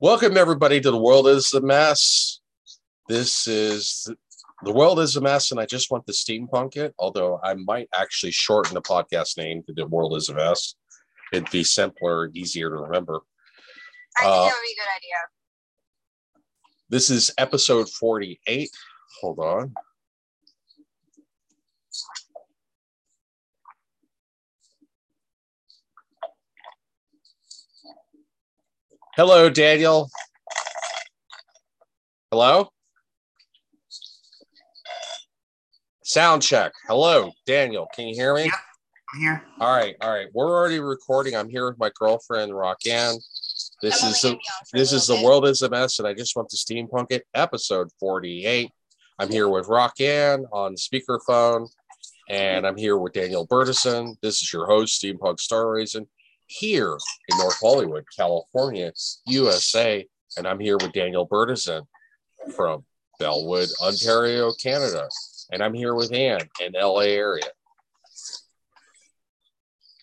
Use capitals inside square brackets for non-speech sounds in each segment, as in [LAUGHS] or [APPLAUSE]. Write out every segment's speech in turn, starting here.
Welcome, everybody, to The World is a Mess. This is The World is a Mess, and I just want to steampunk it, although I might actually shorten the podcast name to The World is a Mess. It'd be simpler, easier to remember. I think Uh, that would be a good idea. This is episode 48. Hold on. Hello, Daniel. Hello? Sound check. Hello, Daniel. Can you hear me? Yeah. I'm here. All right, all right. We're already recording. I'm here with my girlfriend, Rockanne. This I'm is the gonna be on for a this little is the world is a mess, and I just want to steampunk it. Episode 48. I'm here with Rockanne on speakerphone, and I'm here with Daniel Bertison. This is your host, Steampunk Star Raisin, here in North Hollywood, California, USA. And I'm here with Daniel Bertison from Bellwood, Ontario, Canada. And I'm here with Ann in LA area.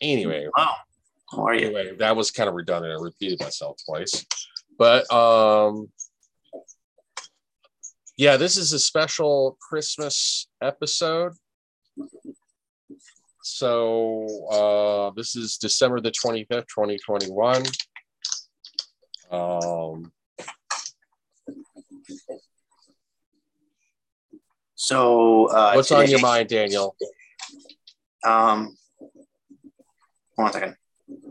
Anyway, Oh, how are you? anyway, that was kind of redundant. I repeated myself twice. But um yeah, this is a special Christmas episode. So uh this is December the 25th, 2021. Um So, uh, what's on your mind, Daniel? Um, one second.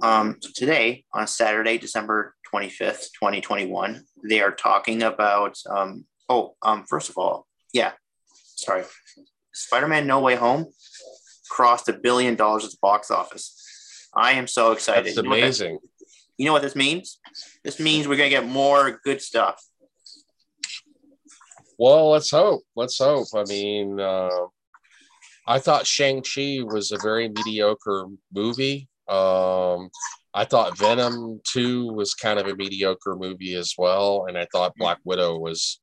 Um, so today on Saturday, December 25th, 2021, they are talking about, um, oh, um, first of all, yeah, sorry. Spider-Man No Way Home crossed a billion dollars at the box office. I am so excited. That's You know that- amazing. you know what this means? This means we're gonna get more good stuff. Well, let's hope. Let's hope. I mean, uh, I thought Shang-Chi was a very mediocre movie. Um, I thought Venom 2 was kind of a mediocre movie as well. And I thought Black Widow was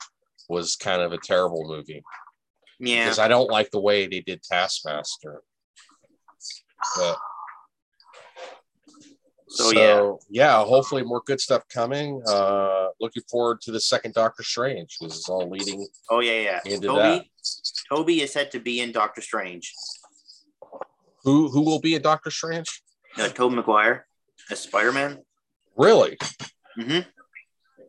was kind of a terrible movie Yeah. because I don't like the way they did Taskmaster. But, So, so yeah, hopefully more good stuff coming. Uh, looking forward to the second Doctor Strange. This is all leading Oh yeah, yeah. into Tobey, that. Tobey is said to be in Doctor Strange. Who who will be a Doctor Strange? Uh, Tobey Maguire as Spider Man. Really? hmm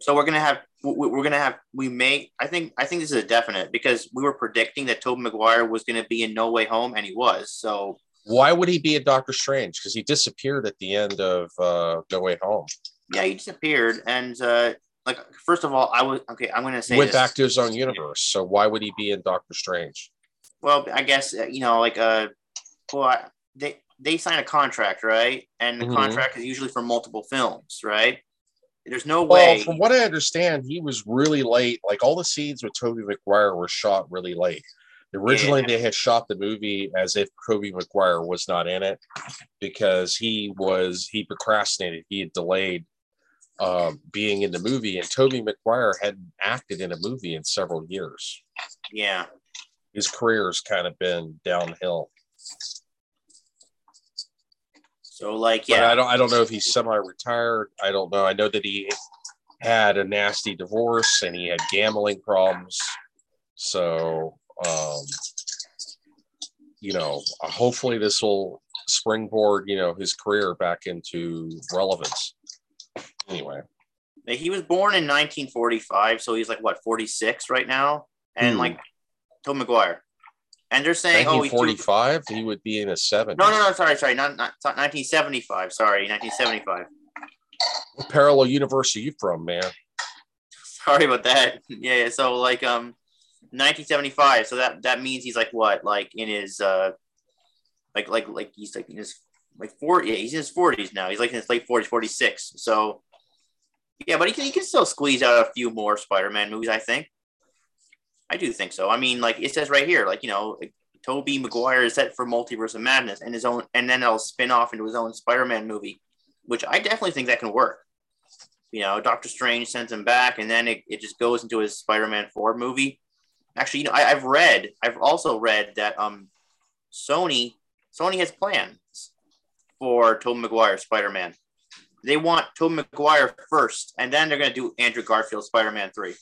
So we're gonna have we- we're gonna have we may I think I think this is a definite because we were predicting that Tobey Maguire was gonna be in No Way Home and he was. So Why would he be a Doctor Strange? Because he disappeared at the end of uh, No Way Home. yeah, he disappeared and uh, like first of all I was okay. I'm gonna say Went this. back to his own universe. So why would he be in Doctor Strange? well I guess uh, you know like uh well I, they they sign a contract right and the Mhm. contract is usually for multiple films right. There's no Well, way. from what I understand, he was really late. Like all the scenes with Tobey Maguire were shot really late. Originally, Yeah. they had shot the movie as if Tobey Maguire was not in it because he was he procrastinated. He had delayed um, being in the movie, and Tobey Maguire hadn't acted in a movie in several years. yeah. his career's kind of been downhill. So like But yeah. I don't I don't know if he's semi-retired. I don't know. I know that he had a nasty divorce and he had gambling problems. So um you know, hopefully this will springboard, you know, his career back into relevance. Anyway, He was born in 1945, so he's like what 46 right now, and Who? like Tom McGuire. And they're saying, oh, he's too- 1945, he would be in his 70s. no, no, no, sorry, sorry, not, not not 1975. Sorry, 1975. What parallel universe are you from, man? [LAUGHS] Sorry about that. [LAUGHS] Yeah, yeah. So like um, 1975. So that that means he's like what, like in his uh, like like like he's like in his like 40. Yeah, he's in his 40s now. He's like in his late 40s, 46. So yeah, but he can he can still squeeze out a few more Spider-Man movies. I think. I do think so. I mean, like it says right here, like you know, Tobey Maguire is set for Multiverse of Madness and his own, and then it'll spin off into his own Spider-Man movie, which I definitely think that can work. You know, Doctor Strange sends him back, and then it, it just goes into his Spider-Man Four movie. Actually, you know, I, I've read, I've also read that um, Sony Sony has plans for Tobey Maguire Spider-Man. they want Tobey Maguire first, and then they're gonna do Andrew Garfield Spider-Man three.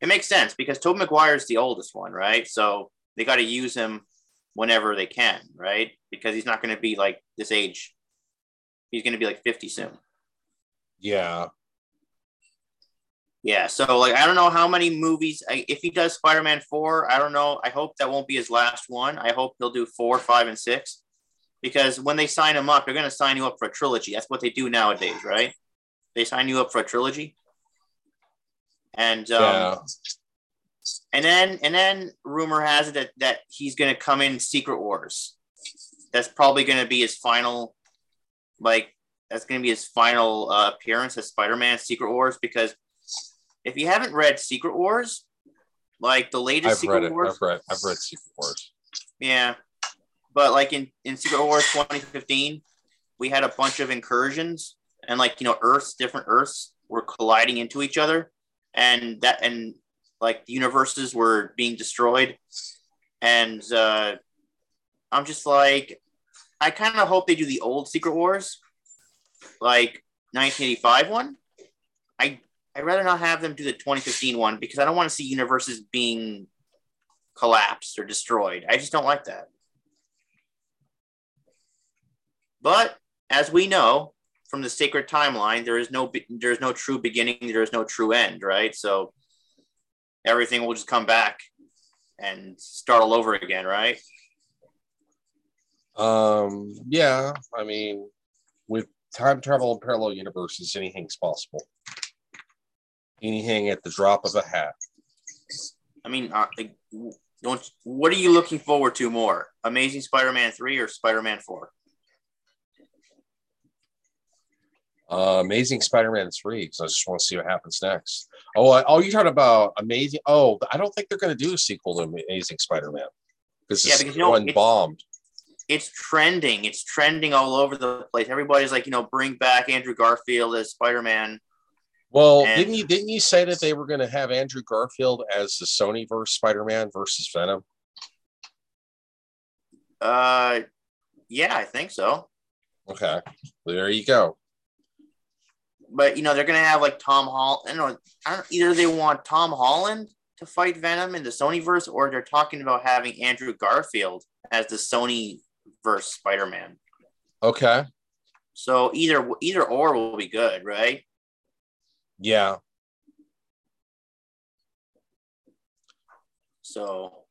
It makes sense because Tobey Maguire is the oldest one, right? So they got to use him whenever they can, right? Because he's not going to be like this age. He's going to be like 50 soon. Yeah. Yeah. So, like, I don't know how many movies, I, if he does Spider Man 4, I don't know. I hope that won't be his last one. I hope he'll do four, five, and six. Because when they sign him up, they're going to sign you up for a trilogy. That's what they do nowadays, right? They sign you up for a trilogy. And um, Yeah. and then and then rumor has it that, that he's gonna come in Secret Wars. That's probably gonna be his final, like that's gonna be his final uh, appearance as Spider-Man Secret Wars. Because if you haven't read Secret Wars, like the latest I've Secret read it. Wars, I've read I've read Secret Wars. yeah, but like in in Secret Wars 2015, we had a bunch of incursions and like you know Earths, different Earths were colliding into each other, and that and like the universes were being destroyed, and uh, I'm just like, I kind of hope they do the old Secret Wars, like 1985 one. I I'd rather not have them do the 2015 one because I don't want to see universes being collapsed or destroyed. I just don't like that. But as we know from the sacred timeline, there is no there is no true beginning, there is no true end, right? So everything will just come back and start all over again, right? Um, yeah, I mean, with time travel and parallel universes, anything's possible. Anything at the drop of a hat. I mean, uh, don't what are you looking forward to more? Amazing Spider-Man 3 or Spider-Man 4? Uh, Amazing Spider-Man 3, because I just want to see what happens next. Oh, I, oh, you're talking about Amazing. Oh, I don't think they're going to do a sequel to Amazing Spider-Man because Yeah, because, you know, one it's- bombed. It's trending. It's trending all over the place. Everybody's like, you know, bring back Andrew Garfield as Spider-Man. Well, and- didn't you didn't you say that they were going to have Andrew Garfield as the Sony verse Spider-Man versus Venom? Uh yeah, I think so. Okay, there you go. but you know they're gonna have like Tom Holland. I don't know. I don't, either they want Tom Holland to fight Venom in the Sony verse, or they're talking about having Andrew Garfield as the Sony verse Spider Man. Okay, So either either or will be good, right? Yeah, So,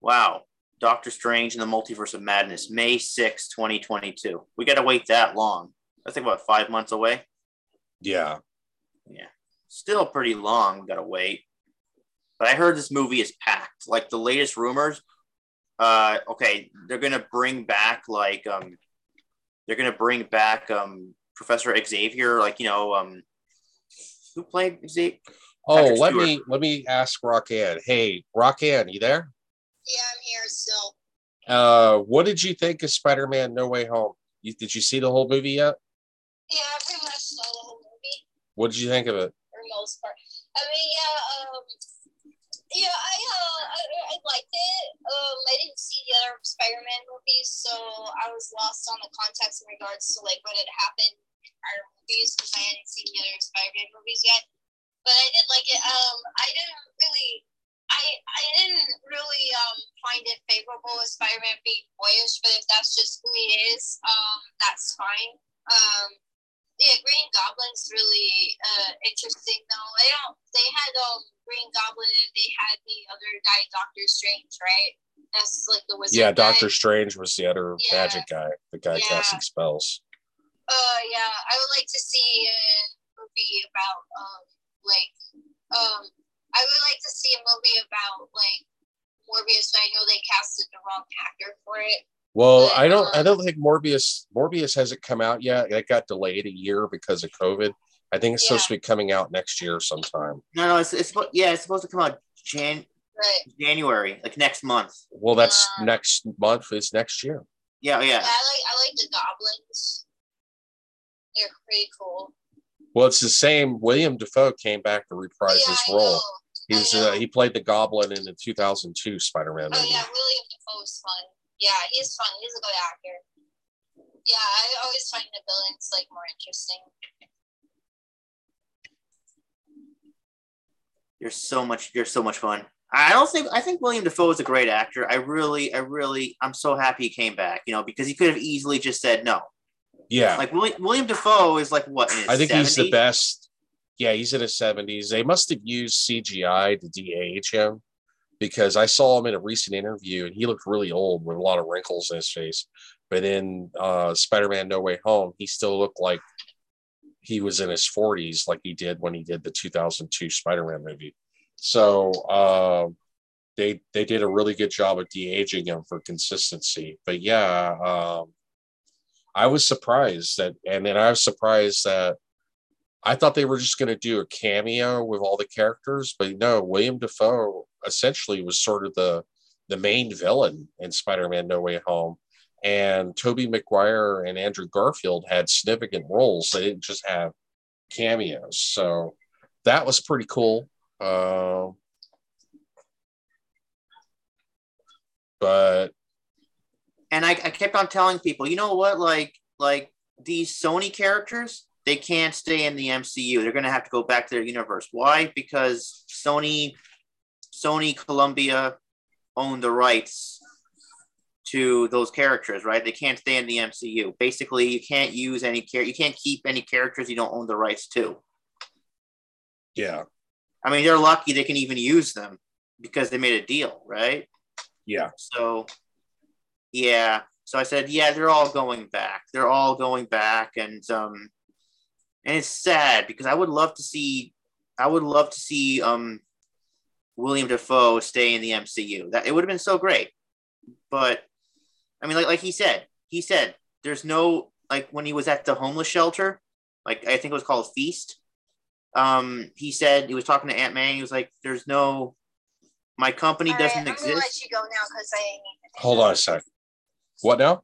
wow, Doctor Strange and the Multiverse of Madness, May 6, 2022. We got to wait that long. I think about five months away. Yeah. Yeah. Still pretty long. We got to wait. But I heard this movie is packed. Like the latest rumors, uh, okay, they're going to bring back like, um, they're going to bring back, um, Professor Xavier, like, you know, um, who played Xavier? Oh, Patrick let Stewart. me let me ask Rockanne. Hey, Rockanne, you there? Yeah, I'm here still. Uh, what did you think of Spider-Man: No Way Home? You, did you see the whole movie yet? Yeah, I pretty much saw the whole movie What did you think of it? for the most part. I mean, yeah, um, yeah, I uh, I, I liked it. Um, I didn't see the other Spider-Man movies, so I was lost on the context in regards to like what had happened prior movies because I hadn't seen the other Spider-Man movies yet. But I did like it. Um, I didn't really. I, I didn't really um, find it favorable with Spider-Man being boyish, but if that's just who he is, um, that's fine. Um, yeah, Green Goblin's really uh, interesting though. They don't. They had um Green Goblin and they had the other guy, Doctor Strange, right? That's like the wizard. Yeah, guy. Doctor Strange was the other Yeah. magic guy, the guy Yeah. casting spells. Uh, yeah, I would like to see a movie about um like um I would like to see a movie about like Morbius. But I know they casted the wrong actor for it. Well, But, I don't. I um, don't think Morbius. Morbius hasn't come out yet. It got delayed a year because of COVID. I think it's supposed to be coming out next year sometime. No, no, it's, it's yeah, it's supposed to come out Jan Right. January, like next month. Well, that's Uh, next month. Is next year. Yeah, Yeah, yeah. I like I like the goblins. They're pretty cool. Well, it's the same. William Dafoe came back to reprise yeah, his I role. know. He was uh, he played the Goblin in the 2002 Spider-Man Oh movie. yeah, William Dafoe's fun. Yeah, he's fun. He's a good actor. Yeah, I always find the villains like more interesting. You're so much. You're so much fun. I don't think. I think William Dafoe is a great actor. I really, I really, I'm so happy he came back. You know, because he could have easily just said no. Yeah, Like William, William Dafoe is like what? I think he's the best. Yeah, he's in his seventies. They must have used CGI to de-age him because I saw him in a recent interview and he looked really old with a lot of wrinkles in his face. But in uh, Spider-Man: No Way Home, he still looked like he was in his forties, like he did when he did the 2002 Spider-Man movie. So uh, they they did a really good job of de-aging him for consistency. But yeah, um, I was surprised that, and then I was surprised that I thought they were just going to do a cameo with all the characters, but no, William Dafoe essentially was sort of the the main villain in Spider-Man: No Way Home, and Tobey Maguire and Andrew Garfield had significant roles. They didn't just have cameos, so that was pretty cool. Uh, but and I, I kept on telling people, you know what, like like these Sony characters, they can't stay in the MCU. They're gonna have to go back to their universe. Why? Because Sony, Sony Columbia own the rights to those characters, right? They can't stay in the MCU. Basically, you can't use any care you can't keep any characters you don't own the rights to. yeah, I mean, they're lucky they can even use them because they made a deal, right? yeah, So, yeah. So I said, yeah, they're all going back. They're all going back, and um, and it's sad because I would love to see, I would love to see um, William Dafoe stay in the MCU. That it would have been so great, but I mean, like like he said, he said there's no like when he was at the homeless shelter, like I think it was called Feast. Um, he said he was talking to Aunt May. He was like, "There's no, my company All right, doesn't I'm exist." let you go now I need. To Hold on a sec. What now?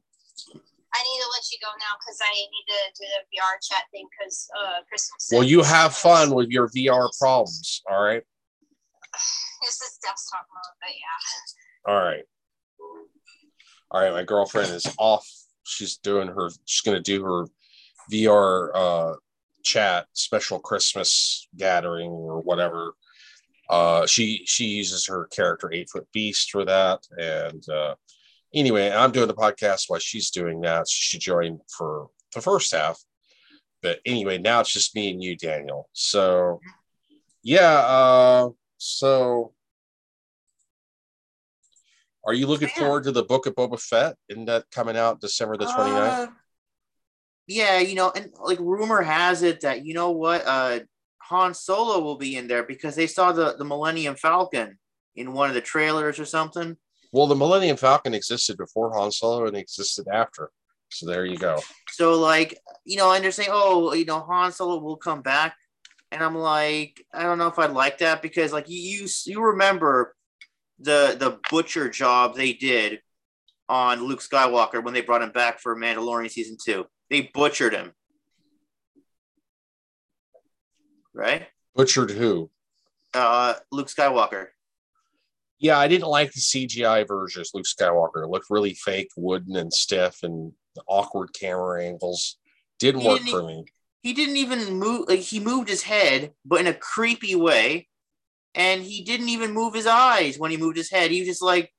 I need to let you go now because I need to do the VR chat thing because uh, Christmas. Well, you have fun with your VR problems. All right. [SIGHS] This is desktop mode, but yeah. All right. All right. My girlfriend is off. She's doing her, she's going to do her VR uh, chat special Christmas gathering or whatever. Uh, she she uses her character Eight Foot Beast for that. And uh, anyway, I'm doing the podcast while she's doing that. She joined for the first half. But anyway, now it's just me and you, Daniel. So yeah, uh, so are you looking Yeah. forward to the book of Boba Fett? Isn't that coming out December the 29th? Uh, yeah, you know, and like rumor has it that you know what, uh Han Solo will be in there because they saw the the Millennium Falcon in one of the trailers or something. Well, the Millennium Falcon existed before Han Solo and existed after. So there you go. So like, you know, and they're saying, oh, you know, Han Solo will come back, and I'm like, I don't know if I'd like that because like you you, you remember the the butcher job they did on Luke Skywalker when they brought him back for Mandalorian season two. They butchered him, right? Butchered who? Uh, Luke Skywalker. Yeah, I didn't like the CGI versions. Luke Skywalker it looked really fake, wooden, and stiff, and awkward camera angles. Didn't He work didn't- for me. He didn't even move. Like he moved his head, but in a creepy way, and he didn't even move his eyes when he moved his head. He was just like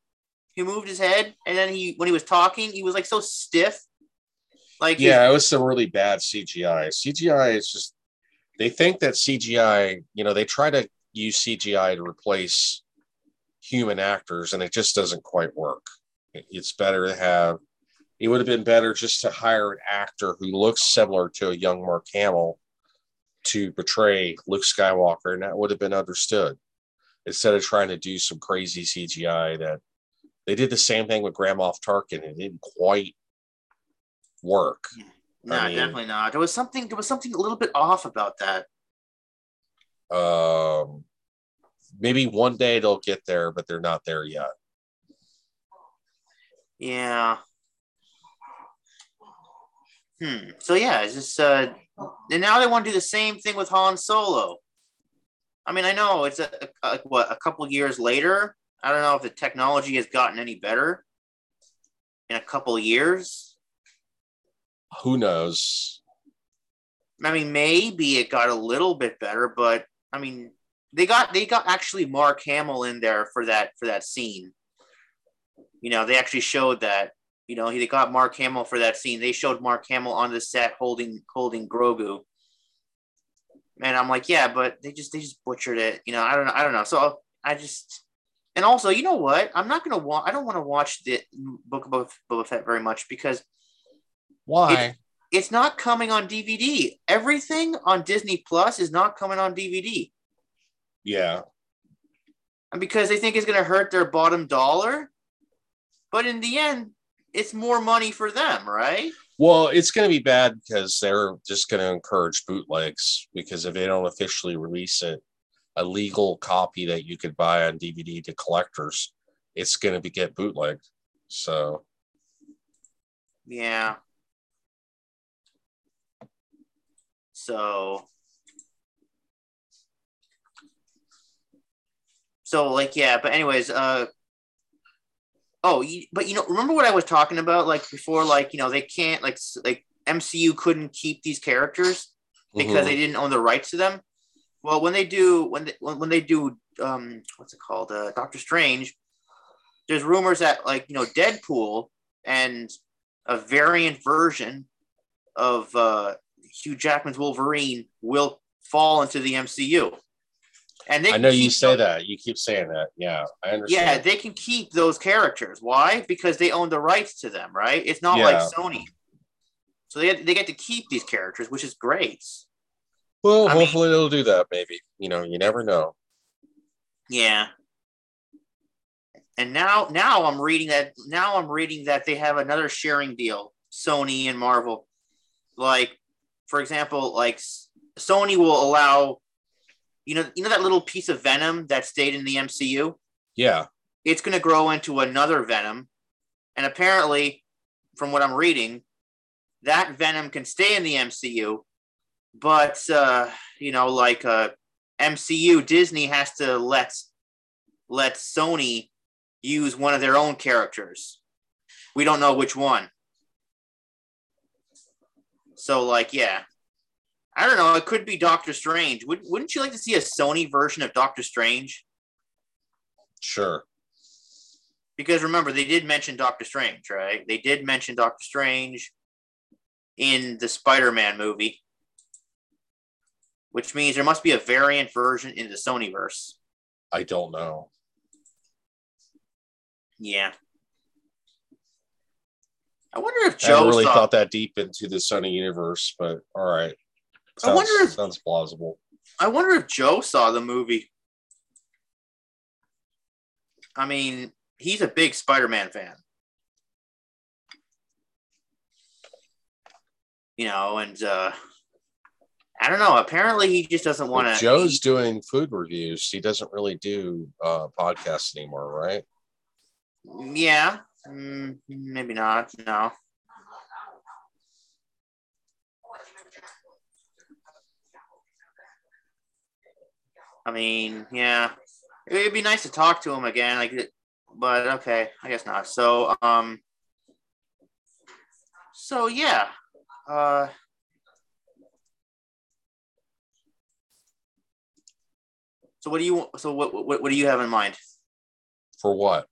he moved his head, and then he when he was talking, he was like so stiff. Like Yeah, it was some really bad CGI. CGI is just they think that CGI, you know, they try to use CGI to replace human actors, and it just doesn't quite work. It's better to have. It would have been better just to hire an actor who looks similar to a young Mark Hamill to portray Luke Skywalker, and that would have been understood. Instead of trying to do some crazy CGI that they did the same thing with Grand Moff Tarkin, and it didn't quite work. no, I mean- definitely not. There was something. There was something a little bit off about that. Um, maybe one day they'll get there, but they're not there yet. Yeah. Hmm. So yeah, it's just uh, and now they want to do the same thing with Han Solo. I mean, I know it's a, a like what a couple years later. I don't know if the technology has gotten any better in a couple years. who knows? I mean, maybe it got a little bit better, but I mean, they got they got actually Mark Hamill in there for that for that scene. You know, they actually showed that. You know, they got Mark Hamill for that scene. They showed Mark Hamill on the set holding holding Grogu. And I'm like, yeah, but they just they just butchered it. You know, I don't know. I don't know. So I just and also, you know what? I'm not gonna watch. I don't want to watch the Book of Boba Fett very much because Why? it's not coming on DVD. Everything on Disney Plus is not coming on DVD. Yeah. And because they think it's going to hurt their bottom dollar. But in the end, it's more money for them, right? Well, it's going to be bad because they're just going to encourage bootlegs because if they don't officially release it, a legal copy that you could buy on DVD to collectors, it's going to be get bootlegged. So Yeah. So So like yeah, but anyways, uh Oh, but you know, remember what I was talking about like before like, you know, they can't like like MCU couldn't keep these characters because mhm. they didn't own the rights to them. Well, when they do when they, when, when they do um what's it called? Uh Doctor Strange, there's rumors that like, you know, Deadpool and a variant version of uh Hugh Jackman's Wolverine will fall into the MCU. And they I know you say those- that. You keep saying that. Yeah, I understand. Yeah, they can keep those characters. Why? Because they own the rights to them, right? It's not like Sony. So they, they get to keep these characters, which is great. well, I mean- hopefully they'll do that. Maybe you know, you never know. Yeah. And now now I'm reading that now I'm reading that they have another sharing deal, Sony and Marvel. Like for example, like Sony will allow you know you know that little piece of Venom that stayed in the MCU? Yeah, It's going to grow into another Venom. And apparently from what I'm reading, that Venom can stay in the MCU, but uh, you know like uh MCU Disney has to let let Sony use one of their own characters. We don't know which one. So like yeah. I don't know, it could be Doctor Strange. Would, wouldn't you like to see a Sony version of Doctor Strange? sure. Because remember, they did mention Doctor Strange, right? They did mention Doctor Strange in the Spider-Man movie. Which means there must be a variant version in the Sonyverse. I don't know. Yeah. I wonder if I Joe really saw. thought that deep into the Sony universe, but all right. I wonder Sounds- if- sounds plausible. I wonder if Joe saw the movie. I mean, he's a big Spider-Man fan. You know, and uh I don't know. Apparently, he just doesn't want Well, to. Joe's doing food reviews. He doesn't really do uh, podcasts anymore, right? Yeah, mm, maybe not. No. I mean, yeah, it'd be nice to talk to him again. Like, but okay, I guess not. So, um, so yeah, uh, so what do you? So what? What, what do you have in mind? For what?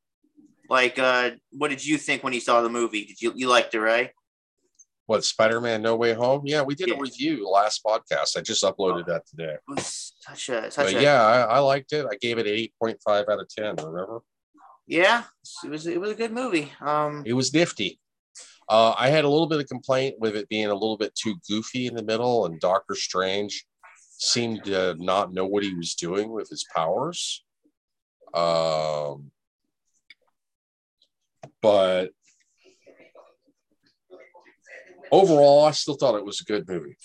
Like, uh, what did you think when you saw the movie? Did you you liked it, right? What Spider-Man No Way Home? Yeah, we did Yeah. a review last podcast. I just uploaded that today. Was such a such But a yeah, I, I liked it. I gave it 8.5 out of 10. Remember? yeah. It was it was a good movie. Um, It was nifty. Uh, I had a little bit of complaint with it being a little bit too goofy in the middle, and Doctor Strange seemed to not know what he was doing with his powers. Um, but overall, I still thought it was a good movie.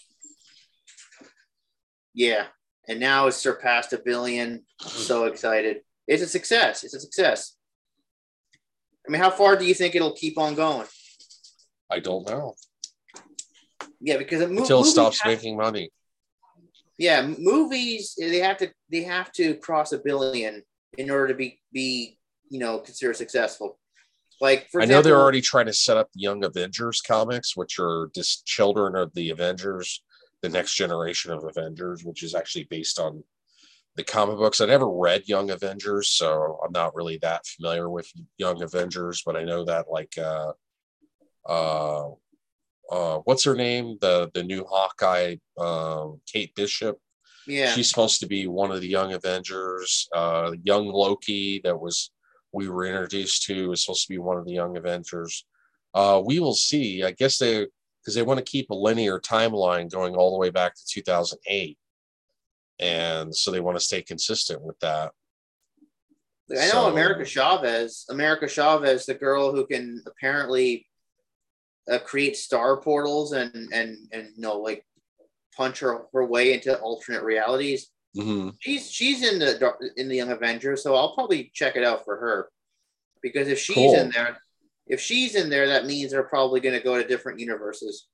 yeah, and now it's surpassed a billion. I'm so excited! It's a success. It's a success. I mean, how far do you think it'll keep on going? I don't know Yeah, because mo- until it stops have- making money. Yeah, movies they have to they have to cross a billion in order to be be you know considered successful. Like for I know they're already trying to set up the Young Avengers comics, which are just children of the Avengers, the next generation of Avengers, which is actually based on the comic books. I never read Young Avengers, so I'm not really that familiar with Young Avengers, but I know that like uh uh uh what's her name? The the new Hawkeye, um, Kate Bishop. yeah. She's supposed to be one of the young Avengers. Uh, young Loki that was we were introduced to is supposed to be one of the young Avengers. Uh, we will see. I guess they because they want to keep a linear timeline going all the way back to 2008, and so they want to stay consistent with that. I know So- America Chavez. America Chavez, the girl who can apparently uh, create star portals and and and you know like punch her, her way into alternate realities. Mhm. She's she's in the in the Young Avengers, so I'll probably check it out for her because if she's Cool. in there, if she's in there, that means they're probably going to go to different universes.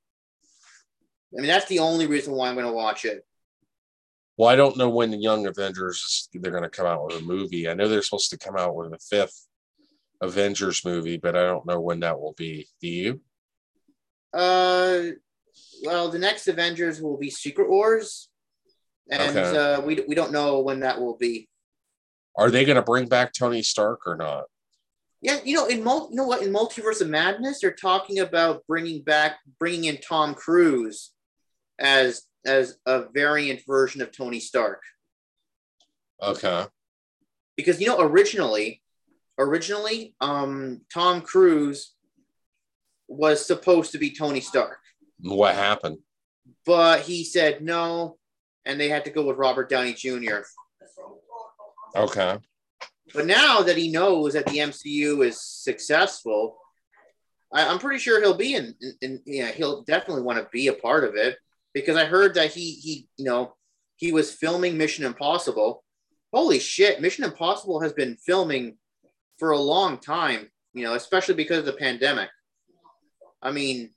I mean, that's the only reason why I'm going to watch it. Well, I don't know when the Young Avengers they're going to come out with a movie. I know they're supposed to come out with a fifth Avengers movie, but I don't know when that will be. Do you? Uh, well, the next Avengers will be Secret Wars, and Okay. uh, we we don't know when that will be. Are they going to bring back Tony Stark or not? Yeah, you know, in mul- you know what, in Multiverse of Madness, they're talking about bringing back, bringing in Tom Cruise as as a variant version of Tony Stark, Okay. because you know, originally, originally, um, Tom Cruise was supposed to be Tony Stark, What happened? but he said no, and they had to go with Robert Downey Jr. Okay. But now that he knows that the MCU is successful, I, I'm pretty sure he'll be in, in, in. Yeah, he'll definitely want to be a part of it because I heard that he he you know he was filming Mission Impossible. Holy shit! Mission Impossible has been filming for a long time. You know, especially because of the pandemic. I mean,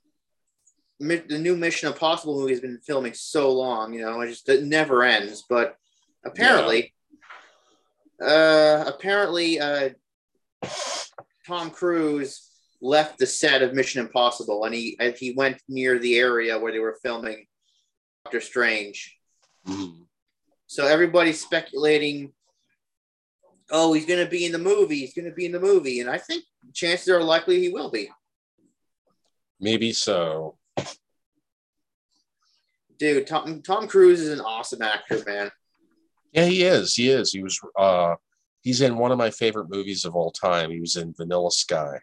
the new Mission Impossible movie has been filming so long. You know, it just it never ends. But apparently uh, apparently, uh, Tom Cruise left the set of Mission Impossible, and he and he went near the area where they were filming Doctor Strange. Mhm. So everybody's speculating. Oh, he's going to be in the movie. He's going to be in the movie, and I think chances are likely he will be. Maybe so. Dude, Tom Tom Cruise is an awesome actor, man. Yeah, he is. He is. He was. Uh, he's in one of my favorite movies of all time. He was in Vanilla Sky.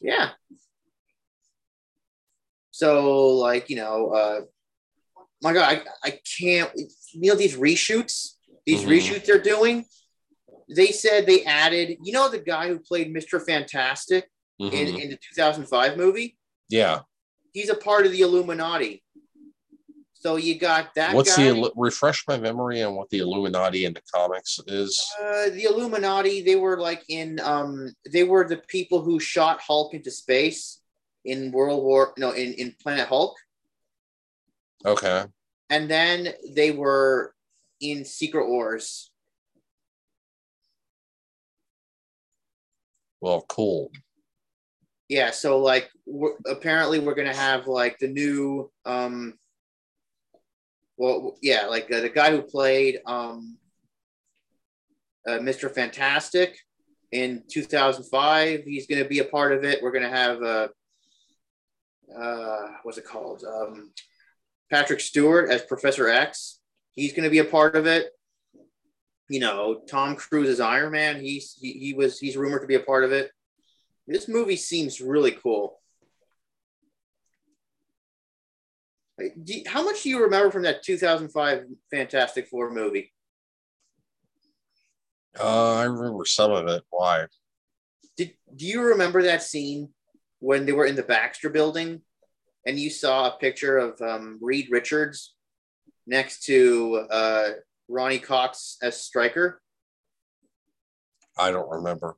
Yeah. So, like, you know, uh, my God, I, I can't, you know, these reshoots, these Mhm. reshoots they're doing, they said they added, you know, the guy who played Mr. Fantastic Mhm. in, in the 2005 movie? yeah. He's a part of the Illuminati. So you got that What's guy. the refresh my memory on what the Illuminati in the comics is? Uh, the Illuminati, they were like in um they were the people who shot Hulk into space in World War no in, in Planet Hulk. Okay. And then they were in Secret Wars. Well, cool. Yeah, so like we're, apparently we're gonna have like the new um well yeah, like uh, the guy who played um uh, Mr. Fantastic in 2005, he's gonna be a part of it. We're gonna have uh uh what's it called? Um Patrick Stewart as Professor X. He's gonna be a part of it. You know, Tom Cruise as Iron Man. He's he, he was he's rumored to be a part of it. This movie seems really cool. Like, you- how much do you remember from that 2005 Fantastic Four movie? Uh, I remember some of it. Why? Did do you remember that scene when they were in the Baxter building and you saw a picture of um, Reed Richards next to uh, Ronnie Cox as Stryker? I don't remember.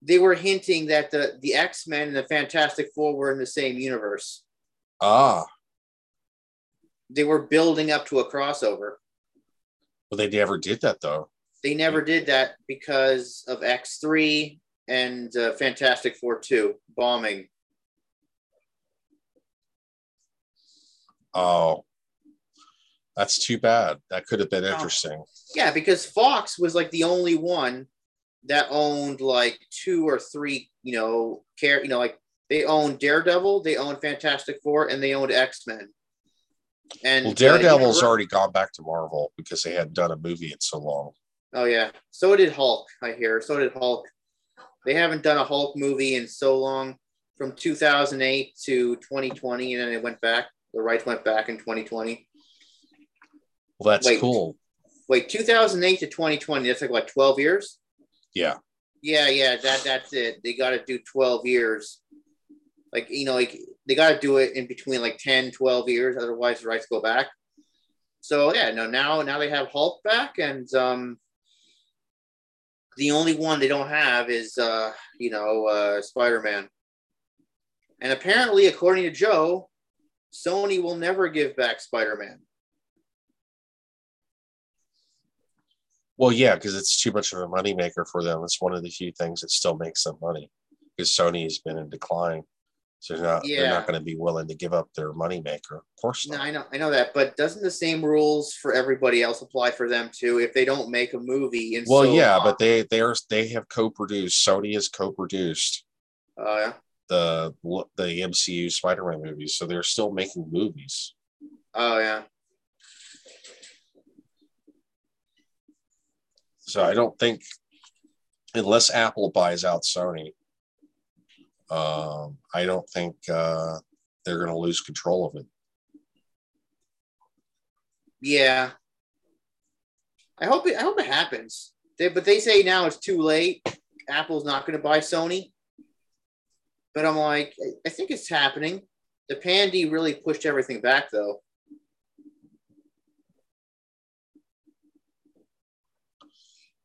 They were hinting that the, the X Men and the Fantastic Four were in the same universe. Ah, They were building up to a crossover. well, they never did that though. they never did that because of X3 and uh, Fantastic Four 2 bombing. Oh, that's too bad. That could have been interesting. Yeah, because Fox was like the only one that owned like two or three, you know, care, you know, like they owned Daredevil, they owned Fantastic Four, and they owned X Men. And Well, uh, Daredevil's know, already gone back to Marvel because they hadn't done a movie in so long. Oh yeah, so did Hulk. I hear. So did Hulk. They haven't done a Hulk movie in so long, from 2008 to 2020, and then it went back. The rights went back in 2020. Well, that's Wait. cool. Wait, 2008 to 2020. That's like what 12 years? Yeah. Yeah, yeah. That that's it. They got to do 12 years. Like you know, like they got to do it in between like 10, 12 years. Otherwise, the rights go back. So yeah, no. Now now they have Hulk back, and um, the only one they don't have is uh, you know uh, Spider Man. And apparently, according to Joe, Sony will never give back Spider Well, yeah, because it's too much of a moneymaker for them. It's one of the few things that still makes them money because Sony has been in decline. So they're not, they're Yeah. not going to be willing to give up their moneymaker. Of course not. No. I know, I know that, but doesn't the same rules for everybody else apply for them too? If they don't make a movie, in Well, so yeah, long- but they they are they have co-produced. Sony has co-produced Oh yeah, the the MCU Spider-Man movies, so they're still making movies. oh yeah. So I don't think unless Apple buys out Sony, um, I don't think uh, they're going to lose control of it. Yeah. I hope it I hope it happens. They, but they say now it's too late. Apple's not going to buy Sony. But I'm like, I, I think it's happening. The Pandy really pushed everything back though.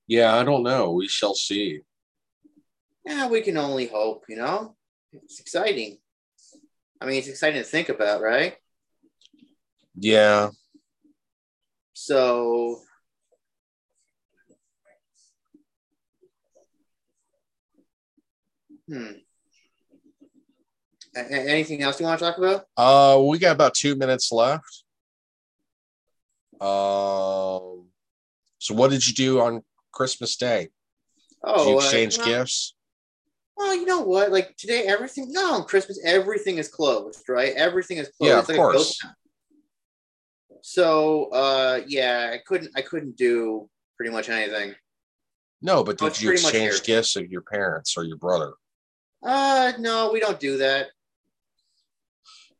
Yeah, I don't know. We shall see. Yeah, we can only hope, you know? It's exciting. I mean, it's exciting to think about, right? Yeah, So Hmm. Anything else you want to talk about? uh, we got about two minutes left. Um, so what did you do on Christmas Day? Oh, Did you uh, exchange no- gifts? Well, you know what? Like today, everything. No, on Christmas, everything is closed, right? Everything is closed. Yeah, It's of like course. So, uh, yeah, I couldn't. I couldn't do pretty much anything. No, but did you exchange gifts of your parents or your brother? Uh, no, we don't do that.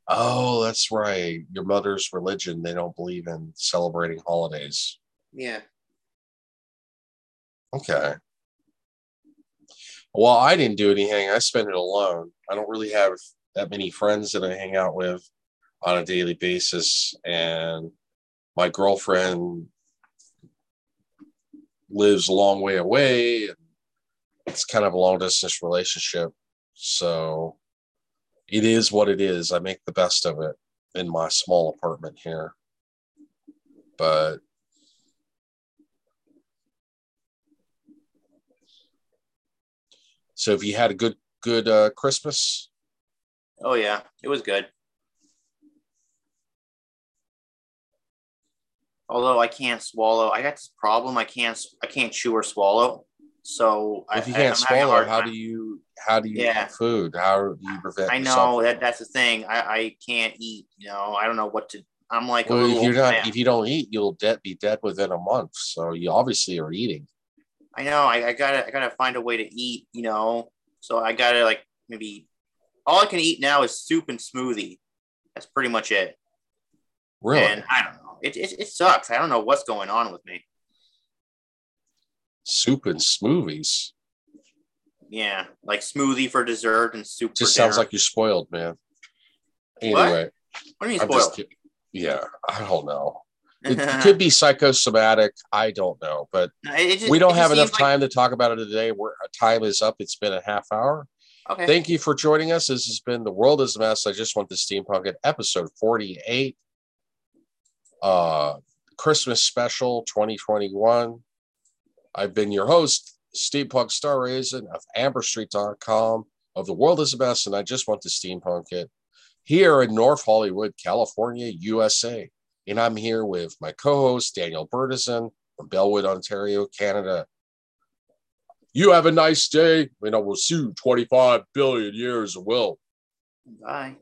Oh, that's right. Your mother's religion, they don't believe in celebrating holidays. Yeah. Okay. Well, I didn't do anything. I spent it alone. I don't really have that many friends that I hang out with on a daily basis. And my girlfriend lives a long way away. It's kind of a long distance relationship. So it is what it is. I make the best of it in my small apartment here. But so if you had a good good uh Christmas, Oh yeah, it was good. Although I can't swallow, I got this problem. I can't. I can't chew or swallow. So I, if you I- can't I'm swallow, how do you how do you Yeah. eat food? How do you prevent? I know that that's the thing. I, I can't eat. You know, I don't know what to. I'm like Well, if you're not, man. if you don't eat, you'll dead be dead within a month. So you obviously are eating. I know. I, I gotta. I gotta find a way to eat. You know. So I gotta like maybe. All I can eat now is soup and smoothie. That's pretty much it. Really? And I don't know. It, it it sucks. I don't know what's going on with me. Soup and smoothies. Yeah, like smoothie for dessert and soup. Just sounds dinner. like you're spoiled, man. Anyway, What what do you mean spoiled? yeah, I don't know. It, [LAUGHS] could be psychosomatic. I don't know, but just- we don't have enough seems like- time to talk about it today. We're time is up. It's been a half hour. okay. Thank you for joining us. This has been The World is a Mess. I just want the steampunk at episode 48. Uh Christmas special 2021. I've been your host, Steampunk Star Raisin of AmberStreet.com of The World is the Best, and I just want to steampunk it here in North Hollywood, California, USA. And I'm here with my co host, Daniel Bertison from Belwood, Ontario, Canada. You have a nice day, and I will see you 25 billion years will. Bye.